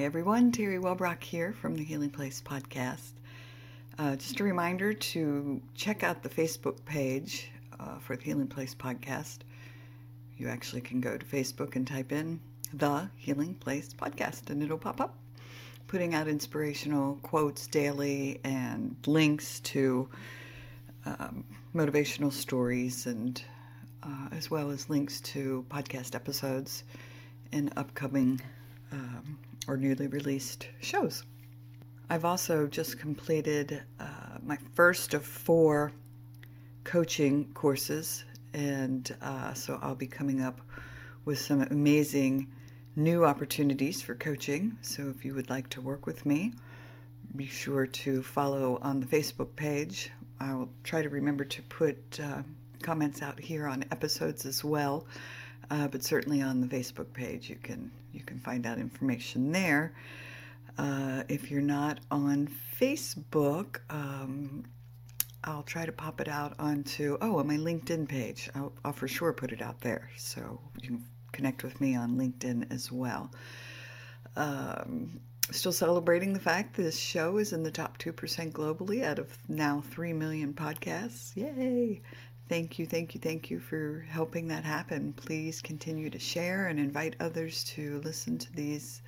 Hi, everyone. Terry Wellbrock here from the Healing Place podcast. Uh, just a reminder to check out the Facebook page uh, for the Healing Place podcast. You actually can go to Facebook and type in the Healing Place podcast, and it'll pop up. Putting out inspirational quotes daily and links to um, motivational stories, and uh, as well as links to podcast episodes and upcoming um, or newly released shows. I've also just completed uh, my first of four coaching courses, and uh, so I'll be coming up with some amazing new opportunities for coaching. So if you would like to work with me, be sure to follow on the Facebook page. I'll try to remember to put uh, comments out here on episodes as well uh, but certainly on the Facebook page you can you can find out information there. Uh, if you're not on Facebook, um, I'll try to pop it out onto oh on my LinkedIn page. I'll, I'll for sure put it out there, so you can connect with me on LinkedIn as well. Um, still celebrating the fact this show is in the top 2% globally out of now 3 million podcasts. Yay! Thank you, thank you, thank you for helping that happen. Please continue to share and invite others to listen to these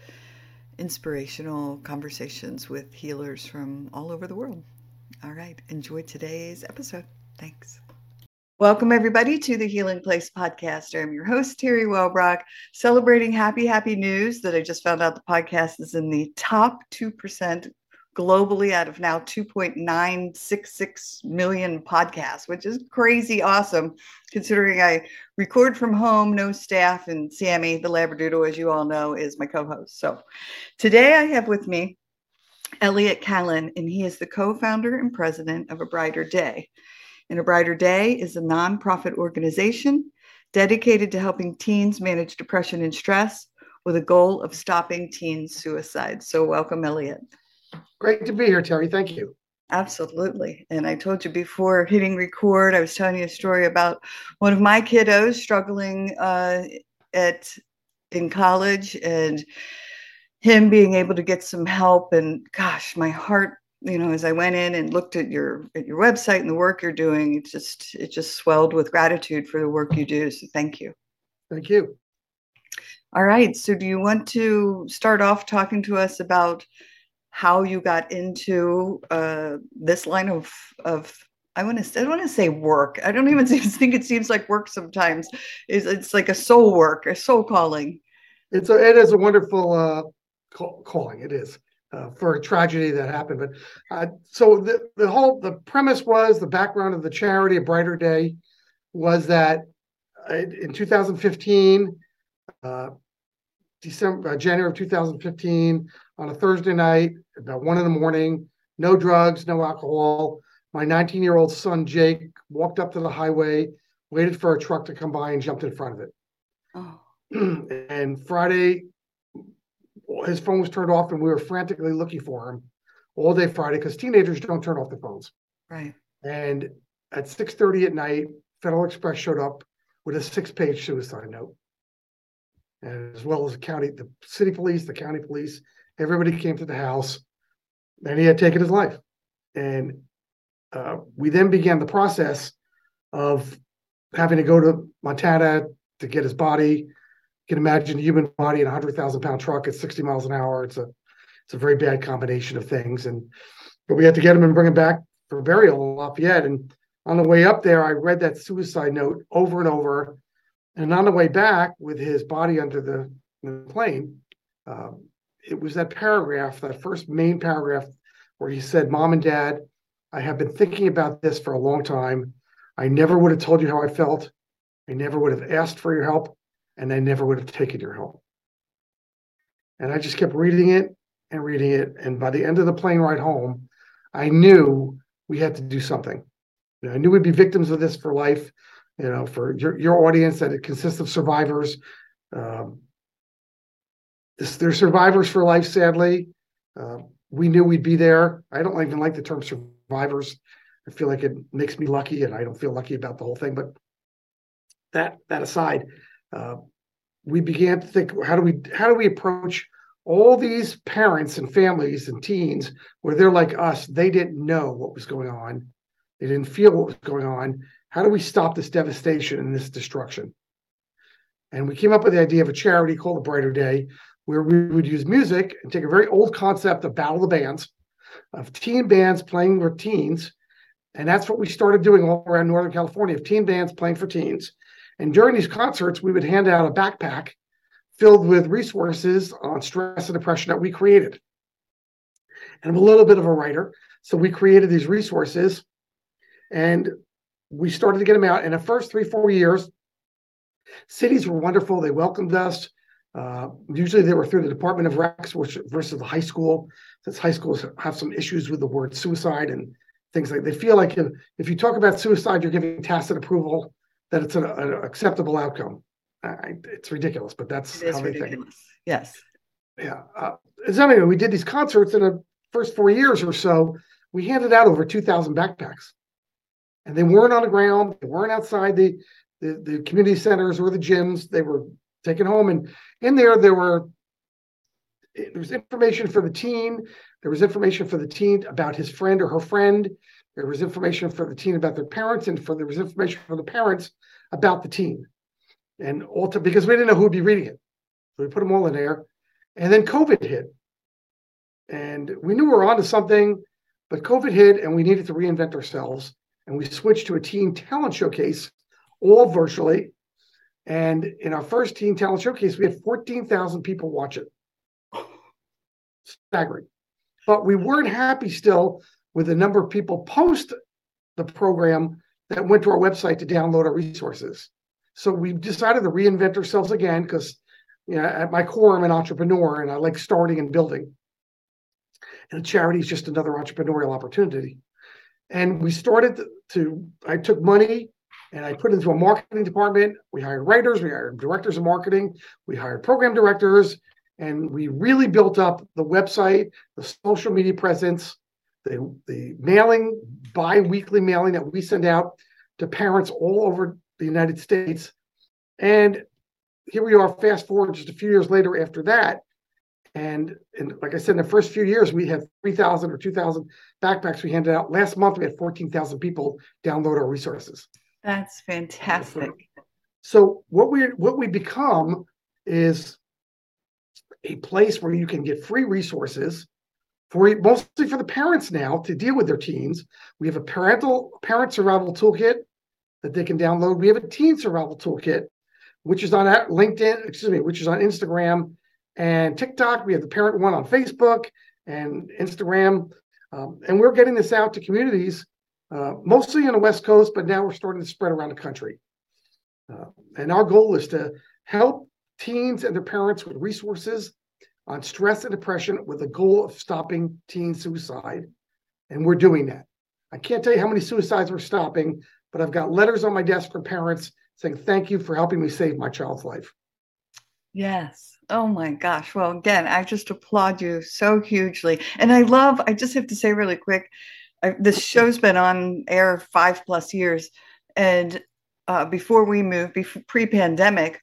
inspirational conversations with healers from all over the world. All right, enjoy today's episode. Thanks. Welcome, everybody, to the Healing Place podcast. I'm your host, Terry Wellbrock, celebrating happy, happy news that I just found out the podcast is in the top 2% globally out of now 2.966 million podcasts, which is crazy awesome considering I record from home, no staff, and Sammy, the Labradoodle, as you all know, is my co host. So today I have with me Elliot Kallen, and he is the co founder and president of A Brighter Day. And A Brighter Day is a nonprofit organization dedicated to helping teens manage depression and stress with a goal of stopping teen suicide. So, welcome, Elliot. Great to be here, Terry. Thank you. Absolutely. And I told you before hitting record, I was telling you a story about one of my kiddos struggling uh, at in college and him being able to get some help. And gosh, my heart, you know, as I went in and looked at your at your website and the work you're doing, it just it just swelled with gratitude for the work you do. So thank you. Thank you. All right. So do you want to start off talking to us about how you got into uh, this line of of I want to I want to say work. I don't even think it seems like work sometimes. Is it's like a soul work, a soul calling. It's a, it is a wonderful uh, call, calling. It is uh, for a tragedy that happened. But uh, so the the whole the premise was the background of the charity, a brighter day, was that uh, in 2015, uh, December uh, January of 2015, on a Thursday night, about one in the morning, no drugs, no alcohol. My 19 year old son, Jake, walked up to the highway, waited for a truck to come by, and jumped in front of it. Oh. and Friday, his phone was turned off, and we were frantically looking for him all day Friday because teenagers don't turn off their phones. Right. And at 6:30 at night, Federal Express showed up with a six-page suicide note, and as well as the county, the city police, the county police, Everybody came to the house, and he had taken his life. And uh, we then began the process of having to go to Montana to get his body. You can imagine a human body in a hundred thousand pound truck at 60 miles an hour. It's a it's a very bad combination of things. And but we had to get him and bring him back for burial in Lafayette. And on the way up there, I read that suicide note over and over. And on the way back, with his body under the, the plane, um, it was that paragraph, that first main paragraph, where he said, Mom and Dad, I have been thinking about this for a long time. I never would have told you how I felt. I never would have asked for your help, and I never would have taken your help. And I just kept reading it and reading it. And by the end of the plane ride home, I knew we had to do something. You know, I knew we'd be victims of this for life. You know, for your, your audience, that it consists of survivors. Um, this, they're survivors for life, sadly. Uh, we knew we'd be there. I don't even like the term survivors. I feel like it makes me lucky, and I don't feel lucky about the whole thing. But that that aside, uh, we began to think: how do we how do we approach all these parents and families and teens where they're like us, they didn't know what was going on. They didn't feel what was going on. How do we stop this devastation and this destruction? And we came up with the idea of a charity called The Brighter Day, where we would use music and take a very old concept of Battle of the Bands, of teen bands playing with teens. And that's what we started doing all around Northern California, of teen bands playing for teens. And during these concerts, we would hand out a backpack filled with resources on stress and depression that we created. And I'm a little bit of a writer. So we created these resources and we started to get them out. In the first three, four years, cities were wonderful. They welcomed us. Uh, usually they were through the Department of Recs which, versus the high school, since high schools have some issues with the word suicide and things like they feel like if, if you talk about suicide, you're giving tacit approval that it's an, an acceptable outcome. I, it's ridiculous, but that's how they ridiculous. think. Yes. Yeah. Uh, so anyway, we did these concerts in the first four years or so. We handed out over 2,000 backpacks, and they weren't on the ground. They weren't outside the, the the community centers or the gyms. They were taken home, and in there there were there was information for the teen. There was information for the teen about his friend or her friend. There was information for the teen about their parents, and for there was information for the parents about the teen and all to, because we didn't know who would be reading it. So we put them all in there. And then COVID hit. And we knew we were onto something, but COVID hit and we needed to reinvent ourselves. And we switched to a teen talent showcase, all virtually. And in our first teen talent showcase, we had 14,000 people watch it. Staggering. But we weren't happy still with the number of people post the program that went to our website to download our resources. So we decided to reinvent ourselves again because you know, at my core, I'm an entrepreneur and I like starting and building. And a charity is just another entrepreneurial opportunity. And we started to, I took money and I put into a marketing department. We hired writers, we hired directors of marketing, we hired program directors, and we really built up the website, the social media presence, the, the mailing, bi weekly mailing that we send out to parents all over the United States. And here we are, fast forward just a few years later after that. And, and like I said, in the first few years, we had 3,000 or 2,000 backpacks we handed out. Last month, we had 14,000 people download our resources. That's fantastic. So what we what we become is a place where you can get free resources for mostly for the parents now to deal with their teens. We have a parental parent survival toolkit that they can download. We have a teen survival toolkit, which is on LinkedIn, excuse me, which is on Instagram and TikTok. We have the parent one on Facebook and Instagram. Um, and we're getting this out to communities, uh, mostly on the West Coast, but now we're starting to spread around the country. Uh, and our goal is to help teens and their parents with resources on stress and depression with the goal of stopping teen suicide. And we're doing that. I can't tell you how many suicides we're stopping, but I've got letters on my desk from parents saying, Thank you for helping me save my child's life. Yes. Oh my gosh. Well, again, I just applaud you so hugely. And I love, I just have to say really quick, I, this show's been on air five plus years. And uh, before we moved, before, pre pandemic,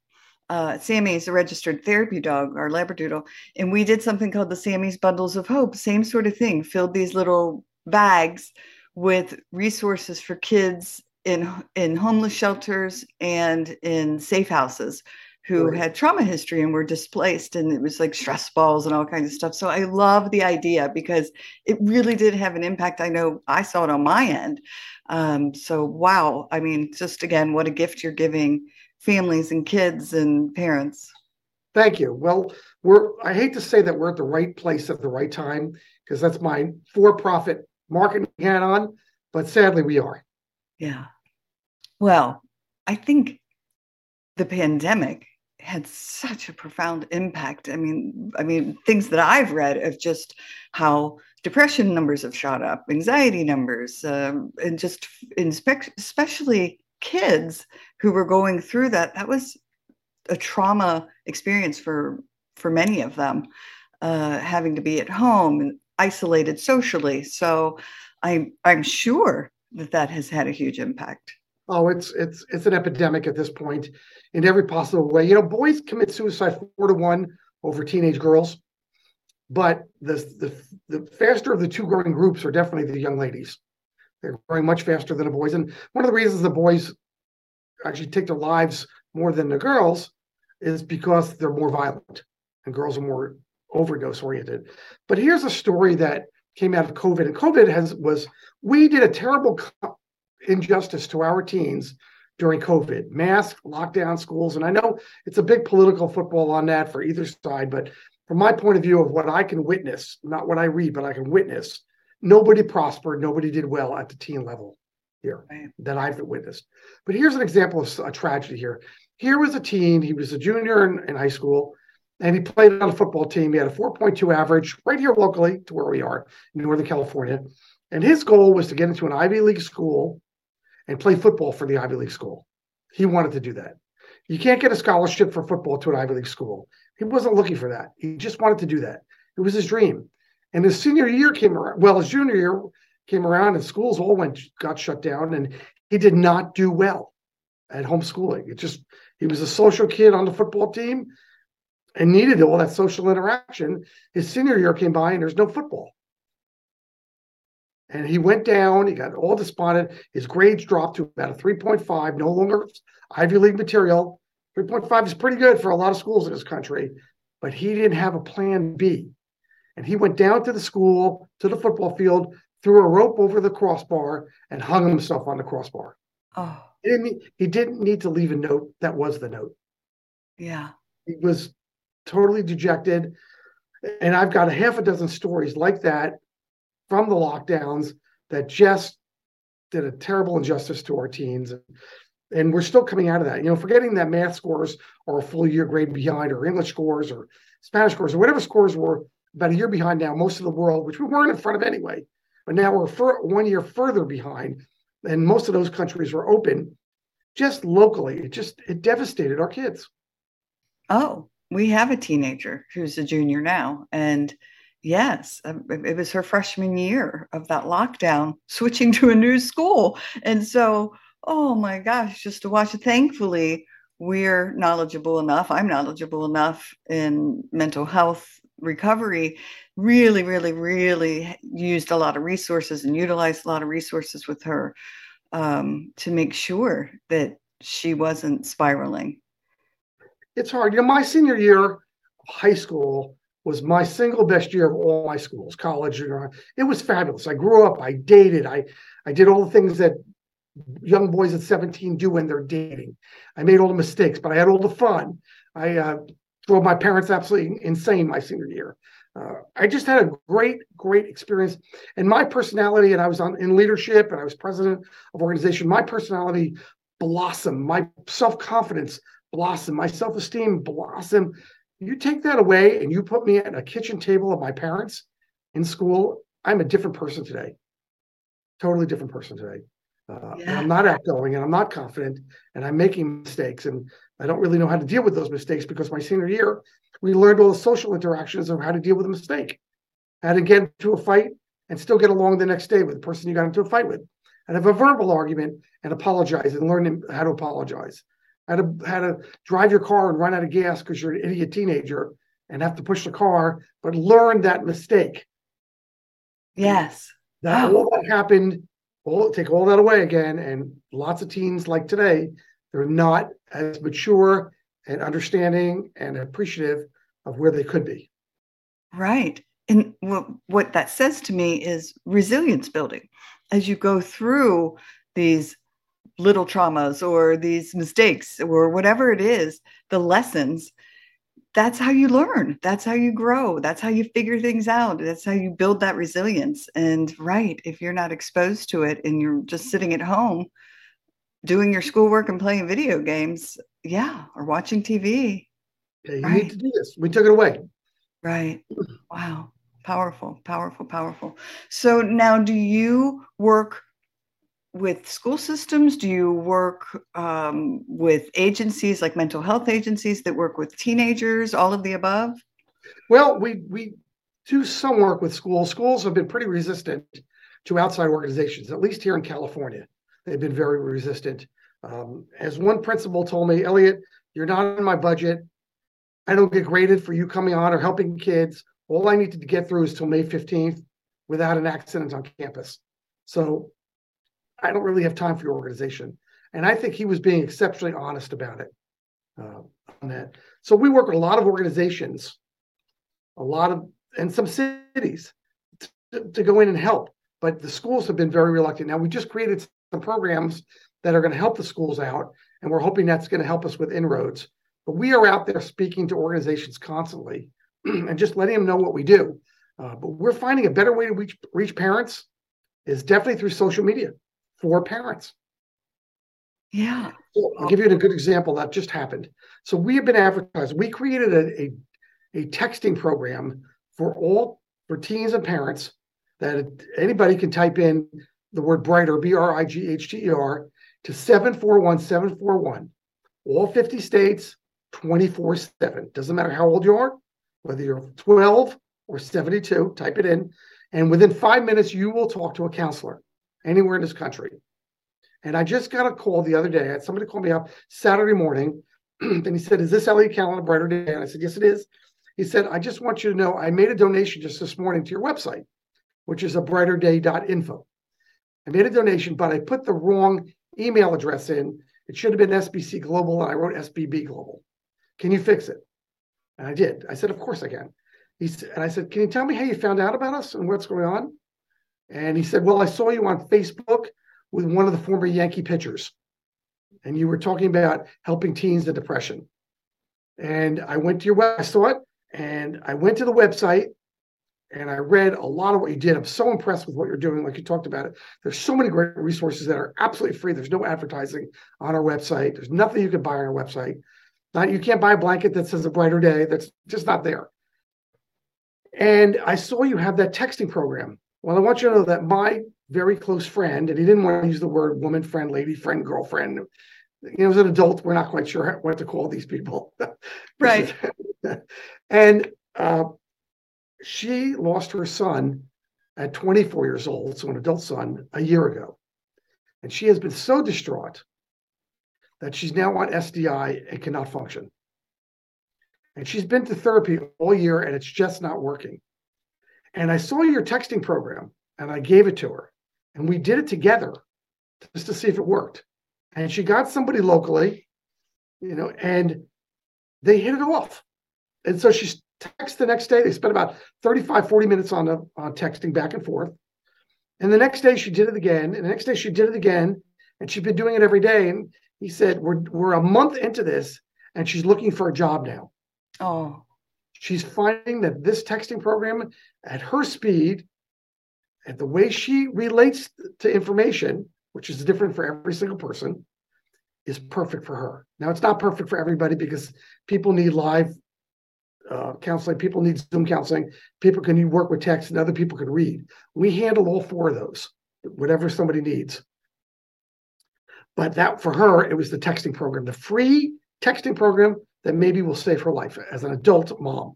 uh, Sammy is a registered therapy dog, our Labradoodle, and we did something called the Sammy's Bundles of Hope. Same sort of thing, filled these little bags with resources for kids in in homeless shelters and in safe houses who had trauma history and were displaced and it was like stress balls and all kinds of stuff. So i love the idea because it really did have an impact i know i saw it on my end. Um, so wow i mean just again what a gift you're giving families and kids and parents. Thank you. Well we're i hate to say that we're at the right place at the right time because that's my for-profit marketing hat on but sadly we are. Yeah. Well, I think the pandemic had such a profound impact. I mean, I mean, things that I've read of just how depression numbers have shot up, anxiety numbers, um, and just especially kids who were going through that. That was a trauma experience for for many of them, uh, having to be at home and isolated socially. So, I'm I'm sure that that has had a huge impact. Oh, it's it's it's an epidemic at this point in every possible way. You know, boys commit suicide four to one over teenage girls. but the, the the faster of the two growing groups are definitely the young ladies. They're growing much faster than the boys, and one of the reasons the boys actually take their lives more than the girls is because they're more violent, and girls are more overdose oriented. But here's a story that came out of COVID, and COVID has was we did a terrible injustice to our teens during COVID, mask, lockdown, schools. And I know it's a big political football on that for either side, but from my point of view of what I can witness, not what I read, but I can witness, nobody prospered, nobody did well at the teen level here that I've witnessed. But here's an example of a tragedy here. Here was a teen, he was a junior in, in high school, and he played on a football team. He had a 4.2 average right here locally to where we are in Northern California. And his goal was to get into an Ivy League school and play football for the Ivy League school. He wanted to do that. You can't get a scholarship for football to an Ivy League school. He wasn't looking for that. He just wanted to do that. It was his dream. And his senior year came around. Well, his junior year came around, and schools all went got shut down, and he did not do well at homeschooling. It just he was a social kid on the football team and needed all that social interaction. His senior year came by, and there's no football. And he went down, he got all despondent. His grades dropped to about a 3.5, no longer Ivy League material. 3.5 is pretty good for a lot of schools in this country, but he didn't have a plan B. And he went down to the school, to the football field, threw a rope over the crossbar, and hung himself on the crossbar. Oh. He didn't, he didn't need to leave a note. That was the note. Yeah. He was totally dejected. And I've got a half a dozen stories like that from the lockdowns that just did a terrible injustice to our teens. And we're still coming out of that. You know, forgetting that math scores are a full year grade behind, or English scores, or Spanish scores, or whatever scores were about a year behind now, most of the world, which we weren't in front of anyway. But now we're for one year further behind. And most of those countries were open just locally. It just it devastated our kids. Oh, we have a teenager who's a junior now. And Yes, um, it was her freshman year of that lockdown, switching to a new school. And so, oh my gosh, just to watch it. Thankfully, we're knowledgeable enough. I'm knowledgeable enough in mental health recovery. Really, really, really used a lot of resources and utilized a lot of resources with her um, to make sure that she wasn't spiraling. It's hard. You know, my senior year of high school, was my single best year of all my schools, college. It was fabulous. I grew up. I dated. I I did all the things that young boys at 17 do when they're dating. I made all the mistakes, but I had all the fun. I uh, drove my parents absolutely insane my senior year. Uh, I just had a great, great experience. And my personality, and I was on in leadership, and I was president of organization. My personality blossomed. My self confidence blossomed. My self esteem blossomed you take that away and you put me at a kitchen table of my parents in school, I'm a different person today. Totally different person today. Uh, yeah. I'm not outgoing and I'm not confident and I'm making mistakes and I don't really know how to deal with those mistakes because my senior year we learned all the social interactions of how to deal with a mistake, how to get into a fight and still get along the next day with the person you got into a fight with, and have a verbal argument and apologize and learn how to apologize how to how to drive your car and run out of gas because you're an idiot teenager and have to push the car, but learn that mistake. Yes. That oh. all that happened, all take all that away again. And lots of teens like today, they're not as mature and understanding and appreciative of where they could be. Right. And what, what that says to me is resilience building. As you go through these little traumas or these mistakes or whatever it is, the lessons, that's how you learn. That's how you grow. That's how you figure things out. That's how you build that resilience. And right, if you're not exposed to it and you're just sitting at home doing your schoolwork and playing video games, yeah, or watching TV. Yeah, you right. need to do this. We took it away. Right. Wow. Powerful, powerful, powerful. So now do you work with school systems? Do you work um, with agencies like mental health agencies that work with teenagers? All of the above. Well, we we do some work with schools. Schools have been pretty resistant to outside organizations, at least here in California. They've been very resistant. Um, as one principal told me, Elliot, you're not in my budget. I don't get graded for you coming on or helping kids. All I need to get through is till May 15th without an accident on campus. So I don't really have time for your organization. And I think he was being exceptionally honest about it uh, on that. So we work with a lot of organizations, a lot of, and some cities to, to go in and help. But the schools have been very reluctant. Now we just created some programs that are going to help the schools out, and we're hoping that's going to help us with inroads. But we are out there speaking to organizations constantly and just letting them know what we do. Uh, but we're finding a better way to reach reach parents is definitely through social media for parents. Yeah. So I'll give you a good example that just happened. So we have been advertising. We created a, a, a texting program for all for teens and parents that anybody can type in the word brighter, B R I G H T E R, to 741 741. All 50 states, 24 7. Doesn't matter how old you are, whether you're 12 or 72, type it in. And within five minutes, you will talk to a counselor anywhere in this country. And I just got a call the other day. I had somebody call me up Saturday morning, and he said, Is this Elliot Kallen a brighter day? And I said, Yes, it is. He said, I just want you to know I made a donation just this morning to your website, which is a brighterday.info. I made a donation, but I put the wrong email address in. It should have been SBC Global, and I wrote SBB Global. Can you fix it? And I did. I said, Of course I can. He said, and I said, Can you tell me how you found out about us and what's going on? And he said, Well, I saw you on Facebook with one of the former Yankee pitchers. And you were talking about helping teens with depression. And I went to your website, I saw it, and I went to the website and I read a lot of what you did. I'm so impressed with what you're doing, like you talked about it. There's so many great resources that are absolutely free. There's no advertising on our website. There's nothing you can buy on our website. Not you can't buy a blanket that says a brighter day. That's just not there. And I saw you have that texting program. Well, I want you to know that my very close friend, and he didn't want to use the word woman friend, lady friend, girlfriend. You know, as an adult, we're not quite sure what to call these people. Right. and uh, she lost her son at 24 years old, so an adult son, a year ago. And she has been so distraught that she's now on SDI and cannot function. And she's been to therapy all year and it's just not working. And I saw your texting program and I gave it to her. And we did it together just to see if it worked. And she got somebody locally, you know, and they hit it off. And so she texts the next day. They spent about 35, 40 minutes on, the, on texting back and forth. And the next day she did it again. And the next day she did it again. And she'd been doing it every day. And he said, We're we're a month into this, and she's looking for a job now. Oh. She's finding that this texting program at her speed and the way she relates to information, which is different for every single person, is perfect for her. Now, it's not perfect for everybody because people need live uh, counseling, people need Zoom counseling, people can work with text, and other people can read. We handle all four of those, whatever somebody needs. But that for her, it was the texting program, the free texting program that maybe will save her life as an adult mom.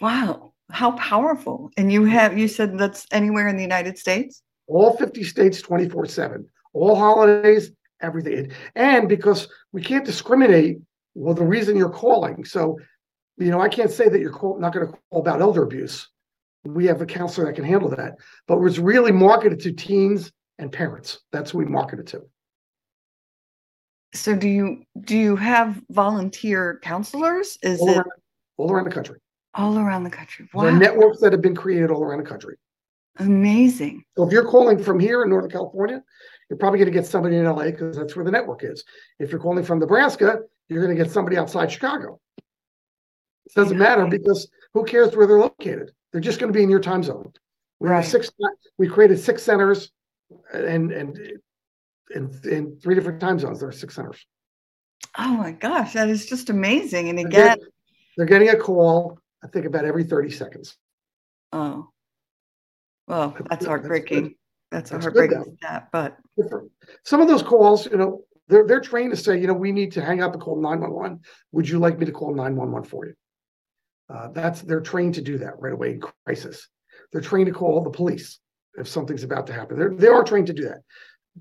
Wow, how powerful! And you have you said that's anywhere in the United States? All 50 states 24/7. All holidays, everything. And because we can't discriminate, well, the reason you're calling. So, you know, I can't say that you're call, not going to call about elder abuse. We have a counselor that can handle that. But it's really marketed to teens and parents. That's who we market it to. So do you do you have volunteer counselors? Is all it around, all around the country? all around the country? There are networks that have been created all around the country. amazing. So if you're calling from here in Northern California, you're probably going to get somebody in LA because that's where the network is. If you're calling from Nebraska, you're going to get somebody outside Chicago. It doesn't matter because who cares where they're located? They're just going to be in your time zone. We have Right. six. We created six centers, and and in in three different time zones. There are six centers. Oh my gosh, that is just amazing. And They're again, getting- they're getting a call. I think about every thirty seconds. oh, well, That's heartbreaking. That's a That's good, heartbreaking stat, but different. Some of those calls, you know, they're they're trained to say, you know, we need to hang up and call 911. Would you like me to call 911 for you? Uh, that's they're trained to do that right away in crisis. They're trained to call the police if something's about to happen. They're, they are trained to do that,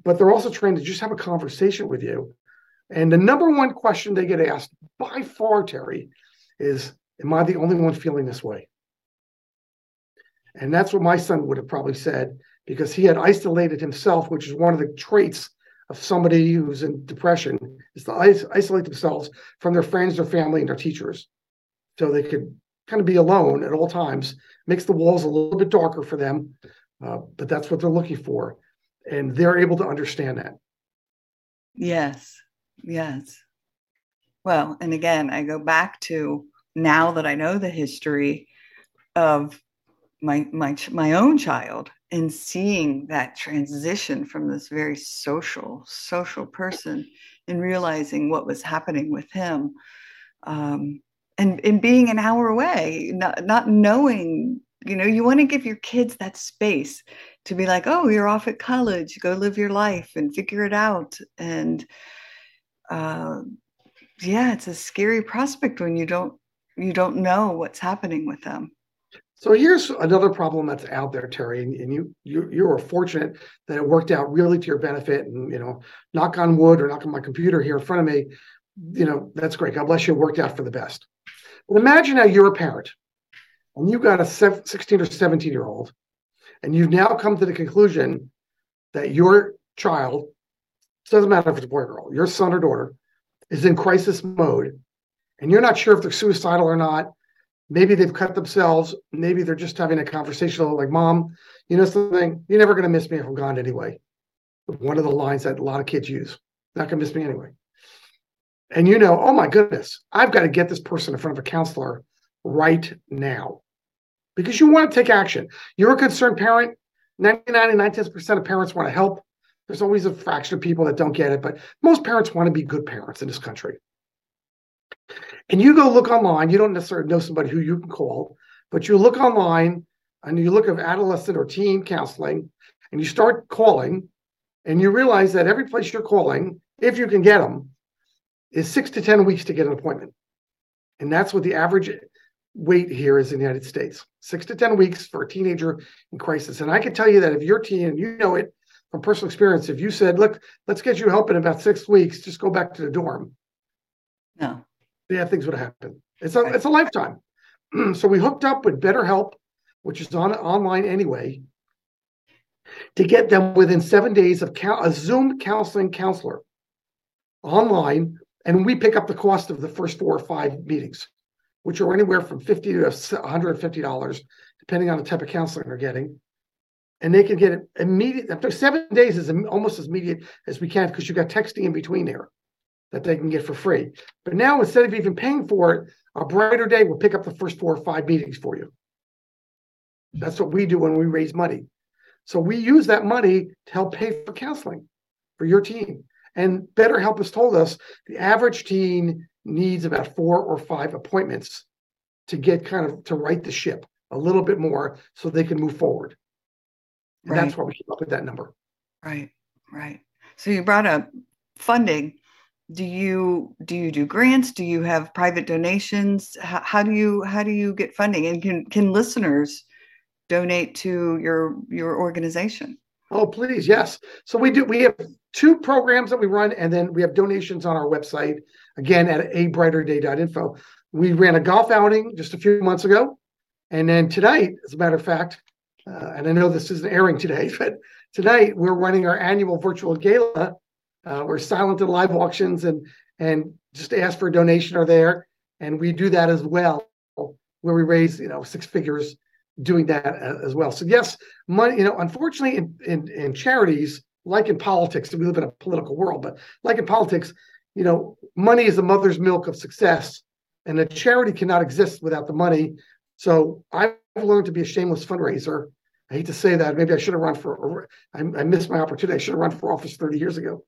but they're also trained to just have a conversation with you. And the number one question they get asked by far, Terry, is, "Am I the only one feeling this way?" And that's what my son would have probably said because he had isolated himself, which is one of the traits of somebody who's in depression, is to isolate themselves from their friends, their family, and their teachers. So they could kind of be alone at all times, makes the walls a little bit darker for them, uh, but that's what they're looking for. And they're able to understand that. Yes, yes. Well, and again, I go back to now that I know the history of my my my own child and seeing that transition from this very social social person and realizing what was happening with him um, and and being an hour away not not knowing you know you want to give your kids that space to be like oh you're off at college go live your life and figure it out and uh, yeah it's a scary prospect when you don't you don't know what's happening with them so here's another problem that's out there, Terry, and, and you you you were fortunate that it worked out really to your benefit. And you know, knock on wood or knock on my computer here in front of me, you know, that's great. God bless you. It worked out for the best. But imagine now you're a parent, and you've got a 16 or 17 year old, and you've now come to the conclusion that your child doesn't matter if it's a boy or girl, your son or daughter is in crisis mode, and you're not sure if they're suicidal or not. Maybe they've cut themselves. Maybe they're just having a conversation like mom you know something? You're never going to miss me if i'm gone anyway. One of the lines that a lot of kids use not going to miss me anyway. And you know oh my goodness i've got to get this person in front of a counselor right now because you want to take action. You're a concerned parent. 99 and 99 percent of parents want to help. There's always a fraction of people that don't get it but most parents want to be good parents in this country. And you go look online, you don't necessarily know somebody who you can call, but you look online and you look at adolescent or teen counseling and you start calling and you realize that every place you're calling, if you can get them, is six to 10 weeks to get an appointment. And that's what the average wait here is in the United States six to 10 weeks for a teenager in crisis. And I can tell you that if you're teen and you know it from personal experience, if you said, look, let's get you help in about six weeks, just go back to the dorm. No Yeah, things would happen. It's a it's a lifetime. so we hooked up with BetterHelp, which is on online anyway, to get them within seven days of a Zoom counseling counselor online, and we pick up the cost of the first four or five meetings, which are anywhere from fifty to one hundred and fifty dollars, depending on the type of counseling they're getting. And they can get it immediate after seven days is almost as immediate as we can because you got texting in between there that they can get for free. But now instead of even paying for it, a brighter day will pick up the first four or five meetings for you. That's what we do when we raise money. So we use that money to help pay for counseling for your team. And BetterHelp has told us the average teen needs about four or five appointments to get kind of to right the ship a little bit more so they can move forward. And right. that's why we came up with that number. Right, right. So you brought up funding do you do you do grants do you have private donations how, how, do you how do you get funding and can can listeners donate to your your organization oh please yes so we do we have two programs that we run and then we have donations on our website again at abrighterday.info we ran a golf outing just a few months ago and then tonight as a matter of fact uh, and i know this isn't airing today but tonight we're running our annual virtual gala uh, we're silent to live auctions and and just ask for a donation are there, and we do that as well, where we raise you know six figures doing that uh, as well. So yes, money. You know, unfortunately, in, in, in charities, like in politics, we live in a political world, but like in politics, you know, money is the mother's milk of success, and a charity cannot exist without the money. So I've learned to be a shameless fundraiser. I hate to say that. Maybe I should have run for. I, I missed my opportunity. I should have run for office 30 years ago.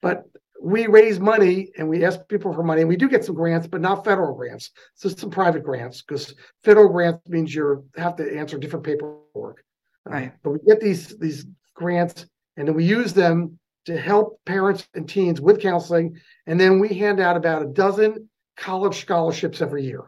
But we raise money and we ask people for money. And we do get some grants, but not federal grants. So some private grants because federal grants means you have to answer different paperwork. Right. But we get these these grants and then we use them to help parents and teens with counseling. And then we hand out about a dozen college scholarships every year.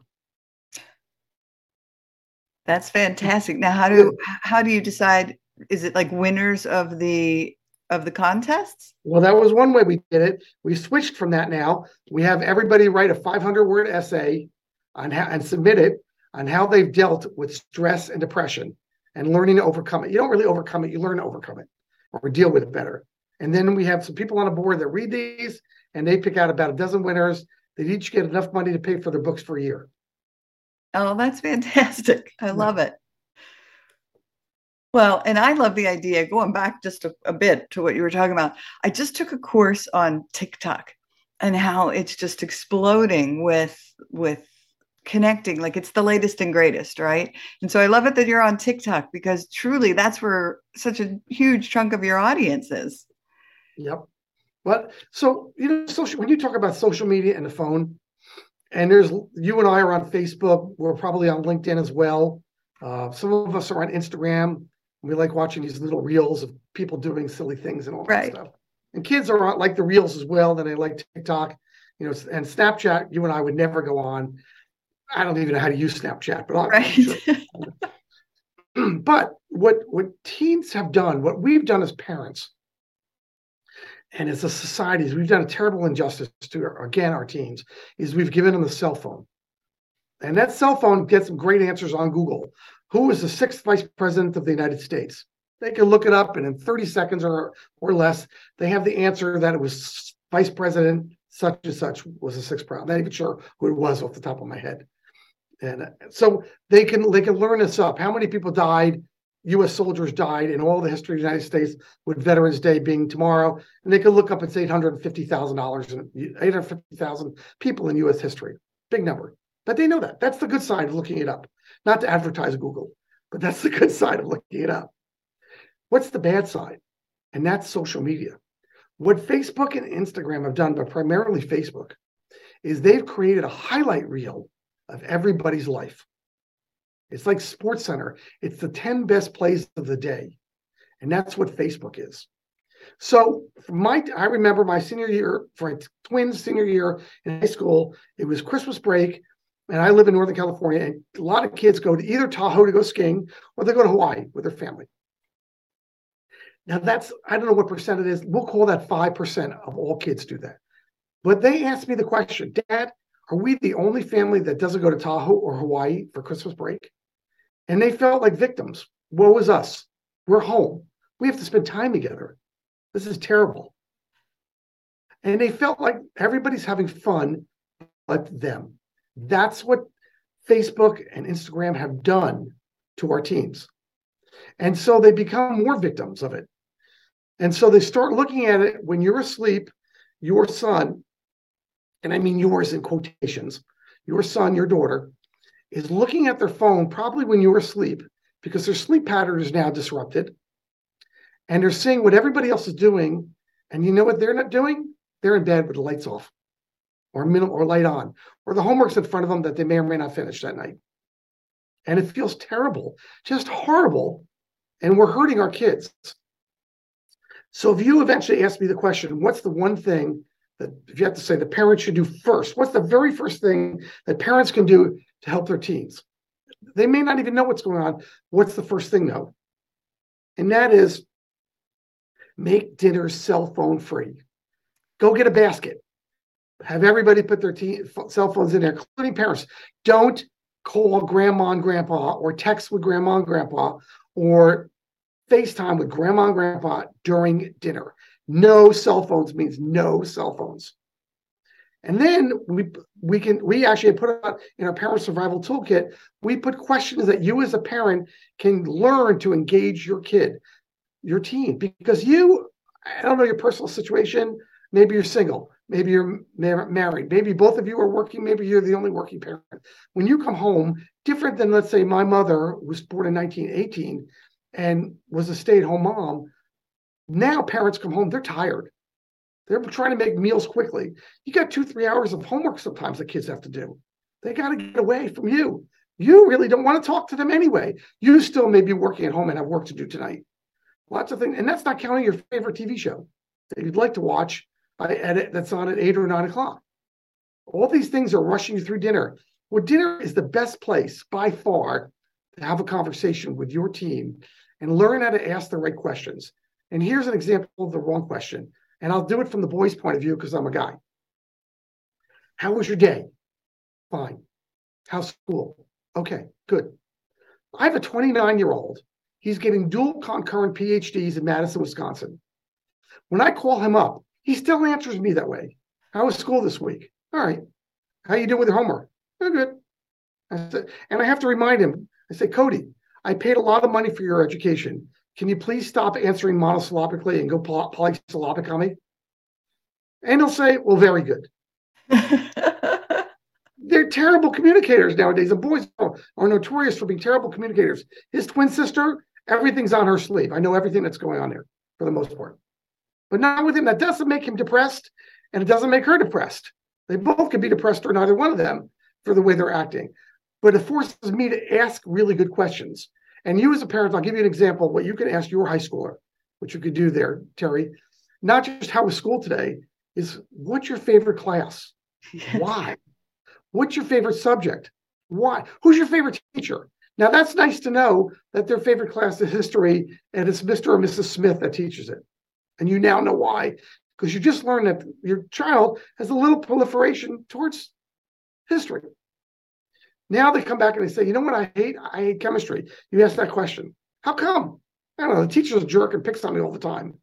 That's fantastic. Now, how do how do you decide? Is it like winners of the of the contests? Well, that was one way we did it. We switched from that now. We have everybody write a 500 word essay on how, and submit it on how they've dealt with stress and depression. and learning to overcome it. You don't really overcome it, you learn to overcome it or deal with it better. And then we have some people on a board that read these and they pick out about a dozen winners. They each get enough money to pay for their books for a year. Oh, that's fantastic. I love it. Well, and I love the idea going back just a, a, bit to what you were talking about. I just took a course on TikTok and how it's just exploding with with connecting like it's the latest and greatest right and so i love it that you're on tiktok because truly that's where such a huge chunk of your audience is yep but so you know social when you talk about social media and the phone and there's you and i are on facebook we're probably on linkedin as well uh, some of us are on instagram we like watching these little reels of people doing silly things and all right. that stuff and kids are on, like the reels as well then they like tiktok you know and snapchat you and i would never go on I don't even know how to use Snapchat, but right. Sure. but what what teens have done, what we've done as parents, and as a society, we've done a terrible injustice to again our teens, is we've given them a cell phone, and that cell phone gets some great answers on Google. Who was the sixth vice president of the United States? They can look it up, and in 30 seconds or or less, they have the answer that it was Vice President such and such was the sixth president. I'm not even sure who it was off the top of my head and so they can they can learn this up. How many people died? U.S. soldiers died in all the history of the United States, with Veterans Day being tomorrow, and they could look up it's eight hundred fifty thousand dollars and eight hundred fifty thousand people in U.S. history. Big number, but they know that. That's the good side of looking it up. Not to advertise Google, but that's the good side of looking it up. What's the bad side? And that's social media. What Facebook and Instagram have done, but primarily Facebook, is they've created a highlight reel of everybody's life. It's like Sports Center. It's the 10 best plays of the day. And that's what Facebook is. So my I remember my senior year for my twins senior year in high school, it was Christmas break, and I live in Northern California, and a lot of kids go to either Tahoe to go skiing or they go to Hawaii with their family. Now that's I don't know what percent it is. We'll call that five percent of all kids do that. But they asked me the question, Dad, are we the only family that doesn't go to Tahoe or Hawaii for Christmas break? And they felt like victims. Woe is us. We're home. We have to spend time together. This is terrible. And they felt like everybody's having fun but them. That's what Facebook and Instagram have done to our teens. And so they become more victims of it. And so they start looking at it when you're asleep, your son and I mean yours in quotations, your son, your daughter, is looking at their phone probably when you're asleep because their sleep pattern is now disrupted. And they're seeing what everybody else is doing. And you know what they're not doing? They're in bed with the lights off or middle or light on, or the homework's in front of them that they may or may not finish that night. And it feels terrible, just horrible. And we're hurting our kids. So if you eventually ask me the question, what's the one thing that if you have to say the parents should do first, what's the very first thing that parents can do to help their teens? They may not even know what's going on. What's the first thing though? And that is make dinner cell phone free. Go get a basket. Have everybody put their cell phones in there, including parents. Don't call grandma and grandpa or text with grandma and grandpa or FaceTime with grandma and grandpa during dinner. No cell phones means no cell phones. And then we we can we actually put out in our parent survival toolkit, we put questions that you as a parent can learn to engage your kid, your teen, because you, I don't know your personal situation. Maybe you're single, maybe you're married, maybe both of you are working, maybe you're the only working parent. When you come home, different than let's say my mother was born in 1918 and was a stay-at-home mom now parents come home, they're tired. They're trying to make meals quickly. You got two, three hours of homework sometimes the kids have to do. They got to get away from you. You really don't want to talk to them anyway. You still may be working at home and have work to do tonight. Lots of things. And that's not counting your favorite TV show that you'd like to watch at, that's on at eight or nine o'clock. All these things are rushing you through dinner. Well, dinner is the best place by far to have a conversation with your team and learn how to ask the right questions. And here's an example of the wrong question. And I'll do it from the boy's point of view because I'm a guy. How was your day? Fine. How's school? Okay, good. I have a 29 year old He's getting dual concurrent PhDs in Madison, Wisconsin. When I call him up, he still answers me that way. How was school this week? All right. How you doing with your homework? Oh, good. I said, and I have to remind him. I say, Cody, I paid a lot of money for your education. Can you please stop answering monosyllabically and go poly- polysyllabic on me? And he'll say, Well, very good. They're terrible communicators nowadays. The boys are notorious for being terrible communicators. His twin sister, everything's on her sleeve. I know everything that's going on there for the most part. But not with him. That doesn't make him depressed, and it doesn't make her depressed. They both can be depressed or neither one of them for the way they're acting. But it forces me to ask really good questions. And you, as a parent, I'll give you an example of what you can ask your high schooler, what you could do there, Terri. Not just how was school today, is what's your favorite class? Why? What's your favorite subject? Why? Who's your favorite teacher? Now that's nice to know that their favorite class is history and it's Mr. or Mrs. Smith that teaches it. And you now know why, because you just learned that your child has a little proliferation towards history. Now they come back and they say, you know what I hate? I hate chemistry. You ask that question. How come? I don't know. The teacher's a jerk and picks on me all the time.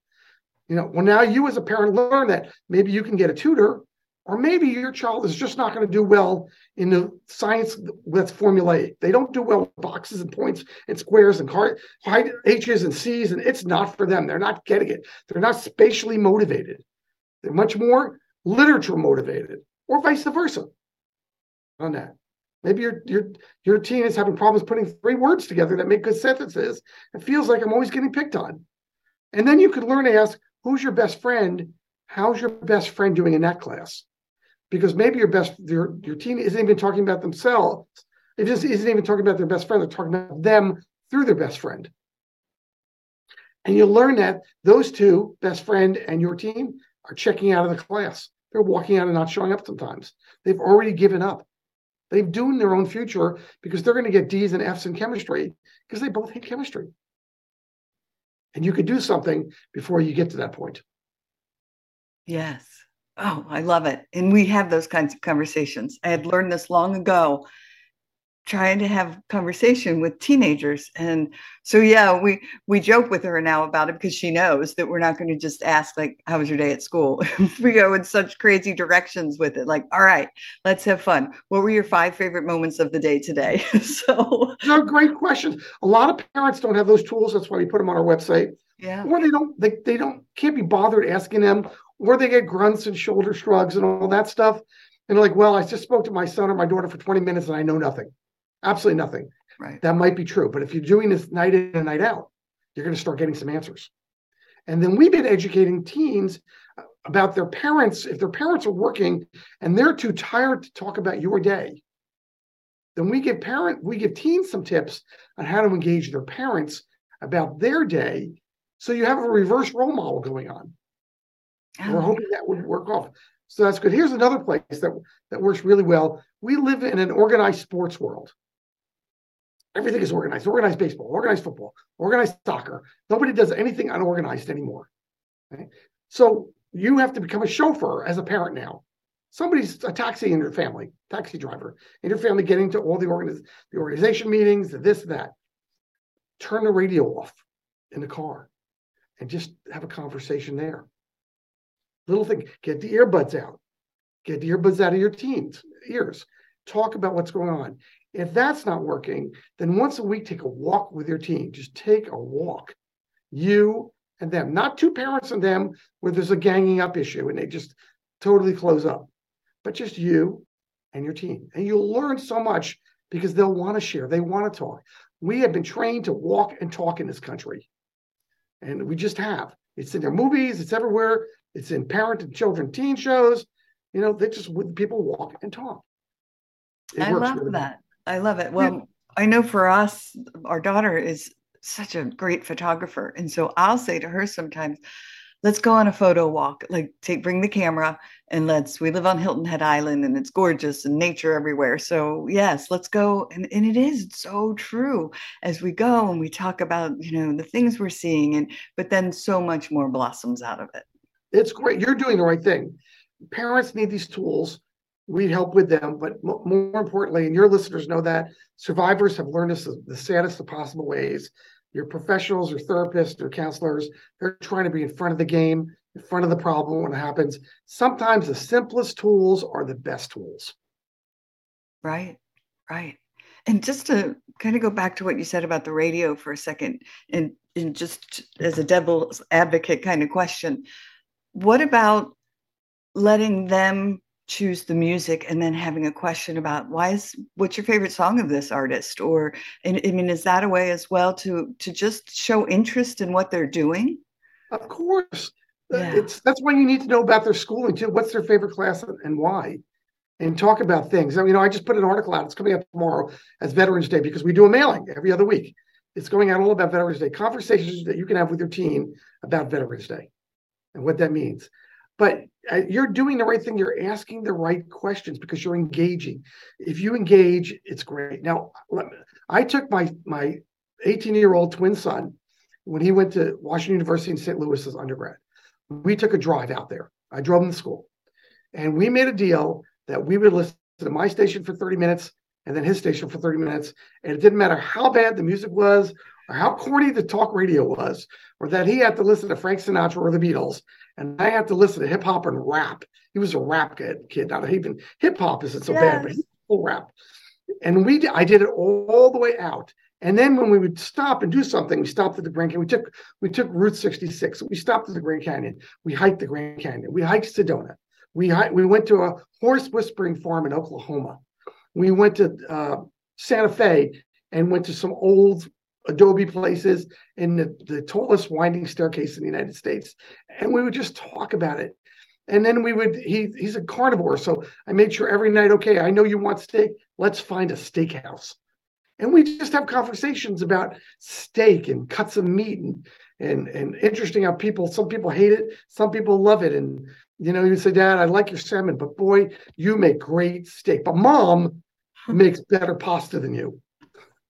You know, well, now you as a parent learn that maybe you can get a tutor, or maybe your child is just not going to do well in the science that's formulaic. They don't do well with boxes and points and squares and hard, H's and C's, and it's not for them. They're not getting it. They're not spatially motivated. They're much more literature motivated, or vice versa on that. Maybe your your your teen is having problems putting three words together that make good sentences. It feels like I'm always getting picked on. And then you could learn to ask, who's your best friend? How's your best friend doing in that class? Because maybe your best your your teen isn't even talking about themselves. It just isn't even talking about their best friend. They're talking about them through their best friend. And you learn that those two, best friend and your team, are checking out of the class. They're walking out and not showing up sometimes. They've already given up. They've doomed their own future because they're going to get D's and F's in chemistry because they both hate chemistry. And you could do something before you get to that point. Yes. Oh, I love it. And we have those kinds of conversations. I had learned this long ago trying to have conversation with teenagers. And so yeah we we joke with her now about it because she knows that we're not going to just ask like how was your day at school? We go in such crazy directions with it like all right let's have fun. What were your five favorite moments of the day today? So great questions. A lot of parents don't have those tools that's why we put them on our website. Yeah. Or they don't they, they don't can't be bothered asking them or they get grunts and shoulder shrugs and all that stuff. And they're like well i just spoke to my son or my daughter for 20 minutes and i know nothing absolutely nothing. right That might be true. But if you're doing this night in and night out, you're going to start getting some answers. And then we've been educating teens about their parents. If their parents are working and they're too tired to talk about your day, then we give parent we give teens some tips on how to engage their parents about their day. So you have a reverse role model going on. We're Oh, hoping that would work off. So that's good. Here's another place that, that works really well. We live in an organized sports world. Everything is organized, organized baseball, organized football, organized soccer. Nobody does anything unorganized anymore. right? So you have to become a chauffeur as a parent now. Somebody's a taxi in your family, taxi driver in your family, getting to all the, organiz- the organization meetings, the this, that. Turn the radio off in the car and just have a conversation there. Little thing, get the earbuds out. Get the earbuds out of your teens' ears. Talk about what's going on. If that's not working, then once a week, take a walk with your team. Just take a walk. You and them, not two parents and them where there's a ganging up issue and they just totally close up, but just you and your team. And you'll learn so much because they'll want to share, they want to talk. We have been trained to walk and talk in this country, and we just have. It's in their movies, it's everywhere, it's in parent and children teen shows. You know, they just with people walk and talk. It I love really that. I love it. Well, I know for us, our daughter is such a great photographer. And so I'll say to her sometimes, let's go on a photo walk. Like take bring the camera and let's we live on Hilton Head Island and it's gorgeous and nature everywhere. So yes, let's go. And, and it is so true as we go and we talk about, you know, the things we're seeing and but then so much more blossoms out of it. It's great. You're doing the right thing. Parents need these tools. We help with them, but mo- more importantly, and your listeners know that survivors have learned this the saddest of possible ways. your professionals, your therapists, your counselors, they're trying to be in front of the game, in front of the problem when it happens. Sometimes the simplest tools are the best tools. Right, right. And just to kind of go back to what you said about the radio for a second, and, and just as a devil's advocate kind of question, what about letting them choose the music and then having a question about why is what's your favorite song of this artist? Or and, i mean is that a way as well to to just show interest in what they're doing? Of course. Uh, yeah. it's that's why you need to know about their schooling too. What's their favorite class and why? And talk about things. I mean, you know i just put an article out. It's coming out tomorrow as veterans day because we do a mailing every other week. It's going out all about veterans day. Conversations that you can have with your team about veterans day and what that means but uh, you're doing the right thing. You're asking the right questions because you're engaging. If you engage, it's great. Now, I took my my 18 year old twin son when he went to Washington University in St. Louis as undergrad. We took a drive out there. I drove him to school, and we made a deal that we would listen to my station for 30 minutes and then his station for 30 minutes. And it didn't matter how bad the music was or how corny the talk radio was, or that he had to listen to Frank Sinatra or the Beatles and I had to listen to hip hop and rap. He was a rap kid, not even hip hop isn't so yes. bad, but full rap. And we, I did it all the way out. And then when we would stop and do something, we stopped at the Grand Canyon. We took we took Route 66. We stopped at the Grand Canyon. We hiked the Grand Canyon. We hiked Sedona. We we went to a horse whispering farm in Oklahoma. We went to uh, Santa Fe and went to some old adobe places in the, the tallest winding staircase in the United States. And we would just talk about it. And then we would, he he's a carnivore. So I made sure every night, okay, I know you want steak. Let's find a steakhouse. And we just have conversations about steak and cuts of meat and and and interesting how people some people hate it, some people love it. And you know, you say, Dad, I like your salmon, but boy, you make great steak. But mom makes better pasta than you.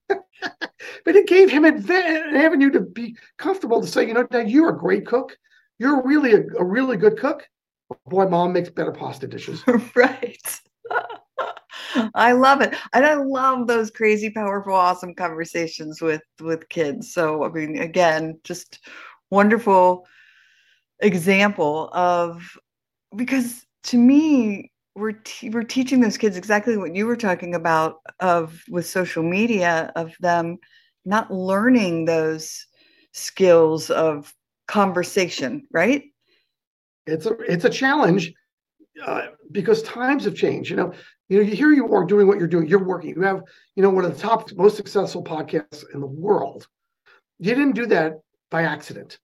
but it gave him an avenue to be comfortable to say, you know, Dad, you're a great cook. You're really a, a really good cook. Boy, mom makes better pasta dishes. right. I love it. And I love those crazy, powerful, awesome conversations with with kids. So I mean, again, just wonderful example of because to me we're we're teaching those kids exactly what you were talking about of with social media of them not learning those skills of conversation right? It's a it's a challenge uh, because times have changed you know? You know here you are doing what you're doing you're working. You have you know one of the top most successful podcasts in the world. You didn't do that by accident.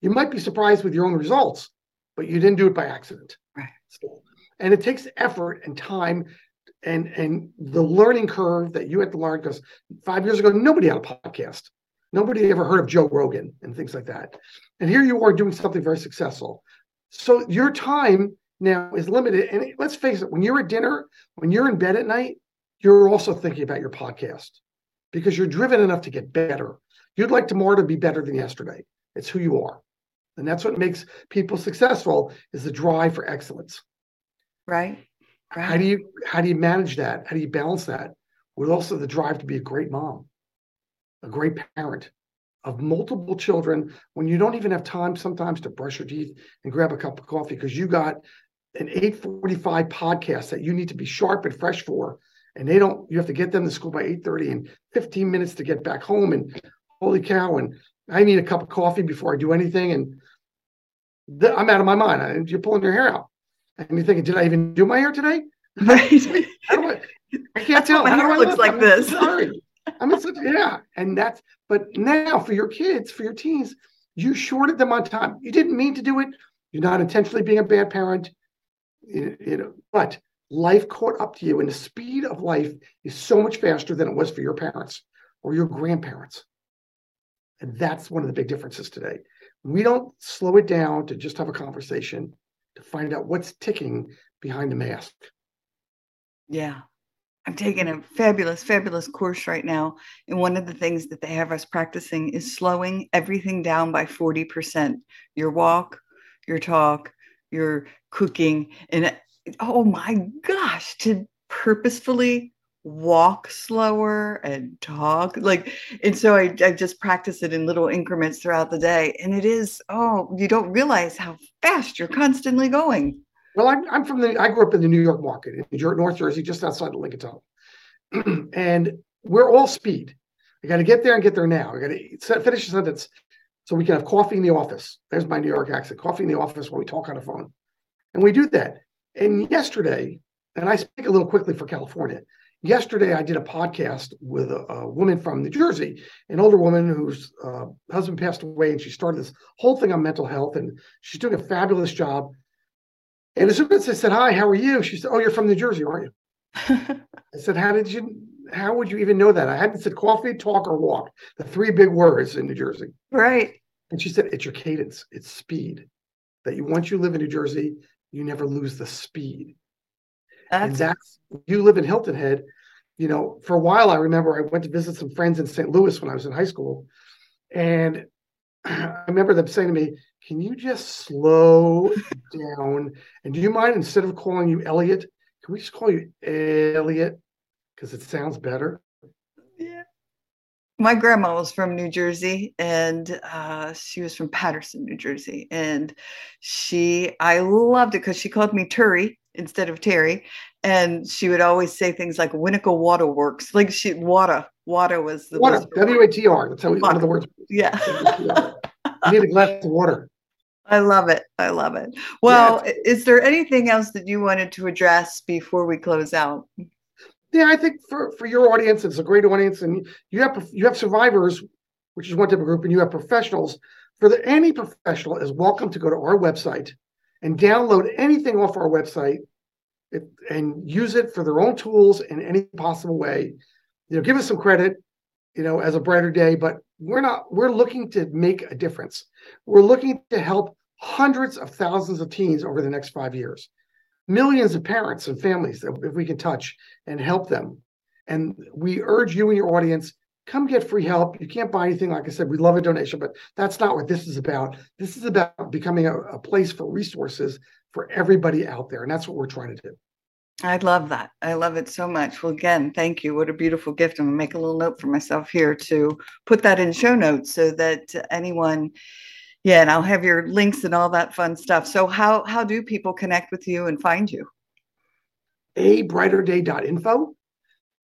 You might be surprised with your own results but you didn't do it by accident. Right. So, and it takes effort and time and and the learning curve that you had to learn because five years ago nobody had a podcast. Nobody ever heard of joe rogan and things like that. And here you are doing something very successful. So your time now is limited. And let's face it when you're at dinner when you're in bed at night you're also thinking about your podcast because you're driven enough to get better. You'd like tomorrow to be better than yesterday. It's who you are. And that's what makes people successful is the drive for excellence. Right. Right. How do you how do you manage that? How do you balance that with also the drive to be a great mom, a great parent of multiple children when you don't even have time sometimes to brush your teeth and grab a cup of coffee because you got an 845 podcast that you need to be sharp and fresh for and they don't you have to get them to school by 8:30 and 15 minutes to get back home and holy cow and I need a cup of coffee before I do anything and th- I'm out of my mind. You're pulling your hair out and you're thinking, did I even do my hair today? Right. I, I, can't tell. My hair looks like I'm this. Sorry. I'm in such yeah, and that's but now for your kids, for your teens, you shorted them on time. You didn't mean to do it. You're not intentionally being a bad parent. You, you know, but life caught up to you, and the speed of life is so much faster than it was for your parents or your grandparents. And that's one of the big differences today. We don't slow it down to just have a conversation to find out what's ticking behind the mask. Yeah. I'm taking a fabulous, fabulous course right now. And one of the things that they have us practicing is slowing everything down by 40%. Your walk, your talk, your cooking. And oh my gosh, to purposefully walk slower and talk like and so I, I just practice it in little increments throughout the day and it is oh you don't realize how fast you're constantly going. Well i'm, I'm from the i grew up in the new york market in north jersey just outside of lincoln and we're all speed. I got to get there and get there now. I got to finish the sentence so we can have coffee in the office. There's my new york accent coffee in the office while we talk on the phone. And we do that. And yesterday and i speak a little quickly for california yesterday I did a podcast with a, a, woman from New Jersey, an older woman whose uh, husband passed away, and she started this whole thing on mental health, and she's doing a fabulous job. And as soon as I said, "Hi, how are you?" She said, "Oh, you're from New Jersey, aren't you?" I said, "How did you? How would you even know that?" I hadn't said coffee, talk, or walk, the three big words in New Jersey. Right. And she said, "It's your cadence, it's speed. That you once you live in New Jersey, you never lose the speed." That's... And that's you live in Hilton Head. You know, for a while, I remember I went to visit some friends in St. Louis when I was in high school, and I remember them saying to me, "Can you just slow down? And do you mind instead of calling you Elliot, can we just call you Elliot because it sounds better?" My grandma was from New Jersey, and uh, she was from Paterson, New Jersey, and she I loved it because she called me Turi instead of Terry. And she would always say things like Winnetka Water Works. Like she water. Water was the water. W A T R. That's how we, one of the words. Yeah. you need a glass of water. I love it. I love it. Well, yeah. is there anything else that you wanted to address before we close out? Yeah, I think for, for your audience, it's a great audience, and you have you have survivors, which is one type of group, and you have professionals. For the, any professional is welcome to go to our website and download anything off our website and use it for their own tools in any possible way. You know, give us some credit, you know, as a brighter day, but we're not, we're looking to make a difference. We're looking to help hundreds of thousands of teens over the next five years, millions of parents and families that if we can touch and help them. And we urge you and your audience come get free help. You can't buy anything. Like I said, we love a donation, but that's not what this is about. This is about becoming a, a place for resources for everybody out there. And that's what we're trying to do. I love that. I love it so much. Well, again, thank you. What a beautiful gift. I'm going to make a little note for myself here to put that in show notes so that anyone, yeah, and I'll have your links and all that fun stuff. So, how, how do people connect with you and find you? A brighterday.info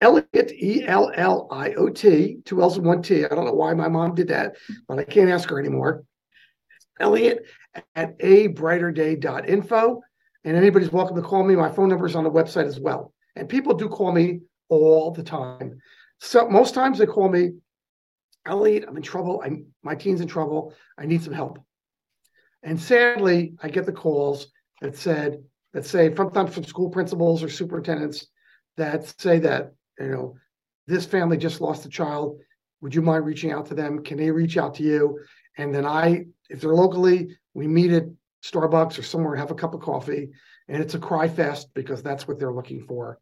Elliot, E L L I O T, two L's and one T. I don't know why my mom did that, but I can't ask her anymore. Elliot at abrighterday.info. And anybody's welcome to call me. My phone number is on the website as well. And people do call me all the time. So most times they call me, Elliot, I'm in trouble. I'm, my teen's in trouble. I need some help. And sadly, I get the calls that said, that say sometimes from school principals or superintendents that say that you know, this family just lost a child. Would you mind reaching out to them? Can they reach out to you? And then I, if they're locally, we meet at Starbucks or somewhere, have a cup of coffee, and it's a cry fest because that's what they're looking for.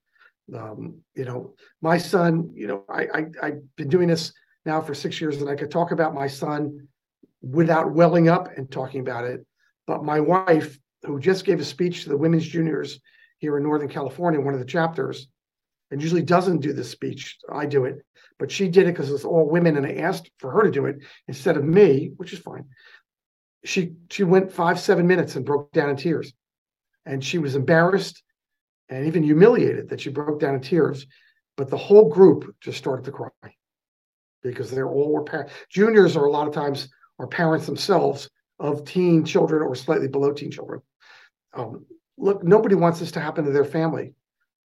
Um, you know, my son, you know, I, I I've been doing this now for six years, and I could talk about my son without welling up and talking about it. But my wife, who just gave a speech to the women's juniors here in Northern California, one of the chapters, and usually doesn't do this speech. I do it, but she did it because it's all women, and I asked for her to do it instead of me, which is fine. She she went five seven minutes and broke down in tears, and she was embarrassed and even humiliated that she broke down in tears. But the whole group just started to cry because they're all were parents. Juniors are a lot of times are parents themselves of teen children or slightly below teen children. Um, look, nobody wants this to happen to their family.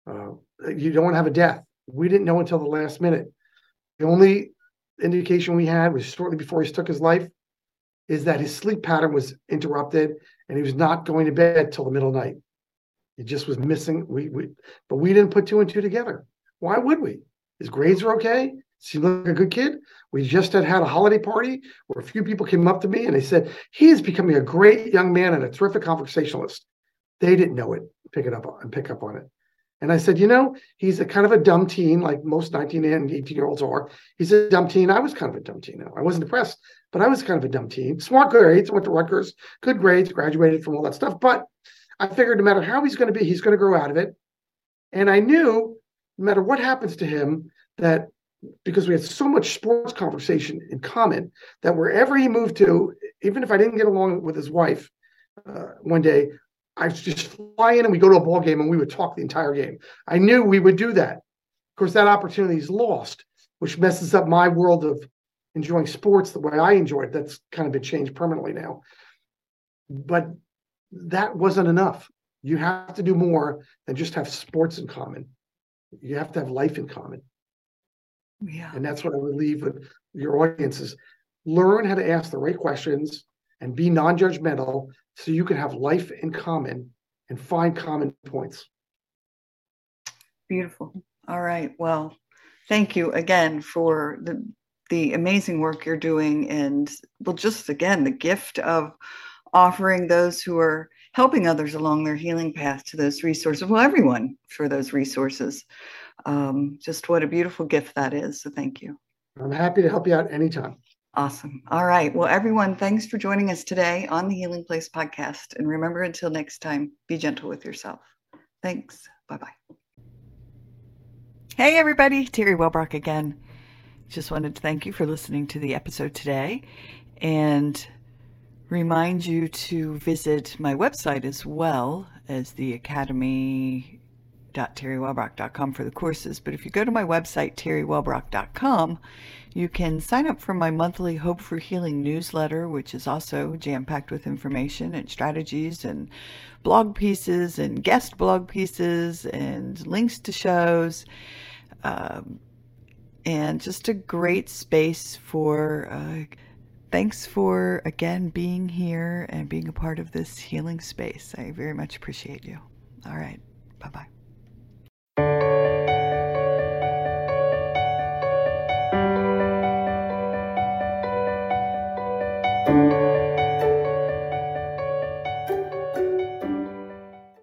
Uh, you don't have a death. We didn't know until the last minute. The only indication we had was shortly before he took his life is that his sleep pattern was interrupted and he was not going to bed till the middle night. He just was missing. We, we but we didn't put two and two together. Why would we? His grades were okay. Seemed like a good kid. We just had had a holiday party where a few people came up to me and they said he is becoming a great young man and a terrific conversationalist. They didn't know it, pick it up and pick up on it. And I said, you know, he's a kind of a dumb teen, like most 19 and 18 year olds are. He's a dumb teen. I was kind of a dumb teen. I wasn't depressed, but I was kind of a dumb teen. Smart grades, went to Rutgers, good grades, graduated from all that stuff. But I figured no matter how he's going to be, he's going to grow out of it. And I knew no matter what happens to him, that because we had so much sports conversation in common that wherever he moved to, even if I didn't get along with his wife uh, one day, I would just fly in and we'd go to a ball game and we would talk the entire game. I knew we would do that. Of course, that opportunity is lost, which messes up my world of enjoying sports the way I enjoyed. That's kind of been changed permanently now. But that wasn't enough. You have to do more than just have sports in common. You have to have life in common. Yeah. And that's what I would leave with your audiences. Learn how to ask the right questions and be non-judgmental so you can have life in common and find common points. Beautiful. All right. Well, thank you again for the the amazing work you're doing and well just again the gift of offering those who are helping others along their healing path to those resources well everyone for those resources um, just what a beautiful gift that is so thank you. I'm happy to help you out anytime. Awesome. All right. Well everyone thanks for joining us today on the healing place podcast and remember until next time be gentle with yourself. Thanks. Bye bye hey everybody. Terri Wellbrock again. Just wanted to thank you for listening to the episode today and remind you to visit my website as well as the academy.terriwellbrock.com for the courses. But if you go to my website, terriwellbrock.com, you can sign up for my monthly Hope for Healing newsletter, which is also jam packed with information and strategies and blog pieces and guest blog pieces and links to shows. Um, and just a great space for. Uh, thanks for again being here and being a part of this healing space. I very much appreciate you. All right. Bye bye.